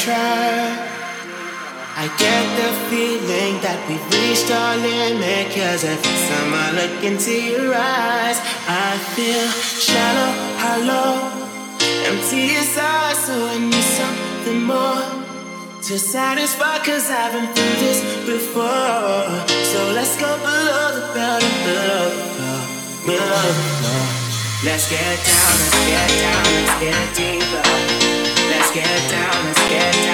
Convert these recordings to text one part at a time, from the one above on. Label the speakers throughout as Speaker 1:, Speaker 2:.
Speaker 1: try. I get the feeling that we've reached our limit. Cause every time I look into your eyes, I feel shallow, hollow, empty inside. So I need something more to satisfy. Cause I've been through this before. So let's go below the belt of the Love, Let's get down, let's get down, let's get deeper. Let's get down, let's yeah.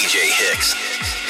Speaker 2: DJ Hicks.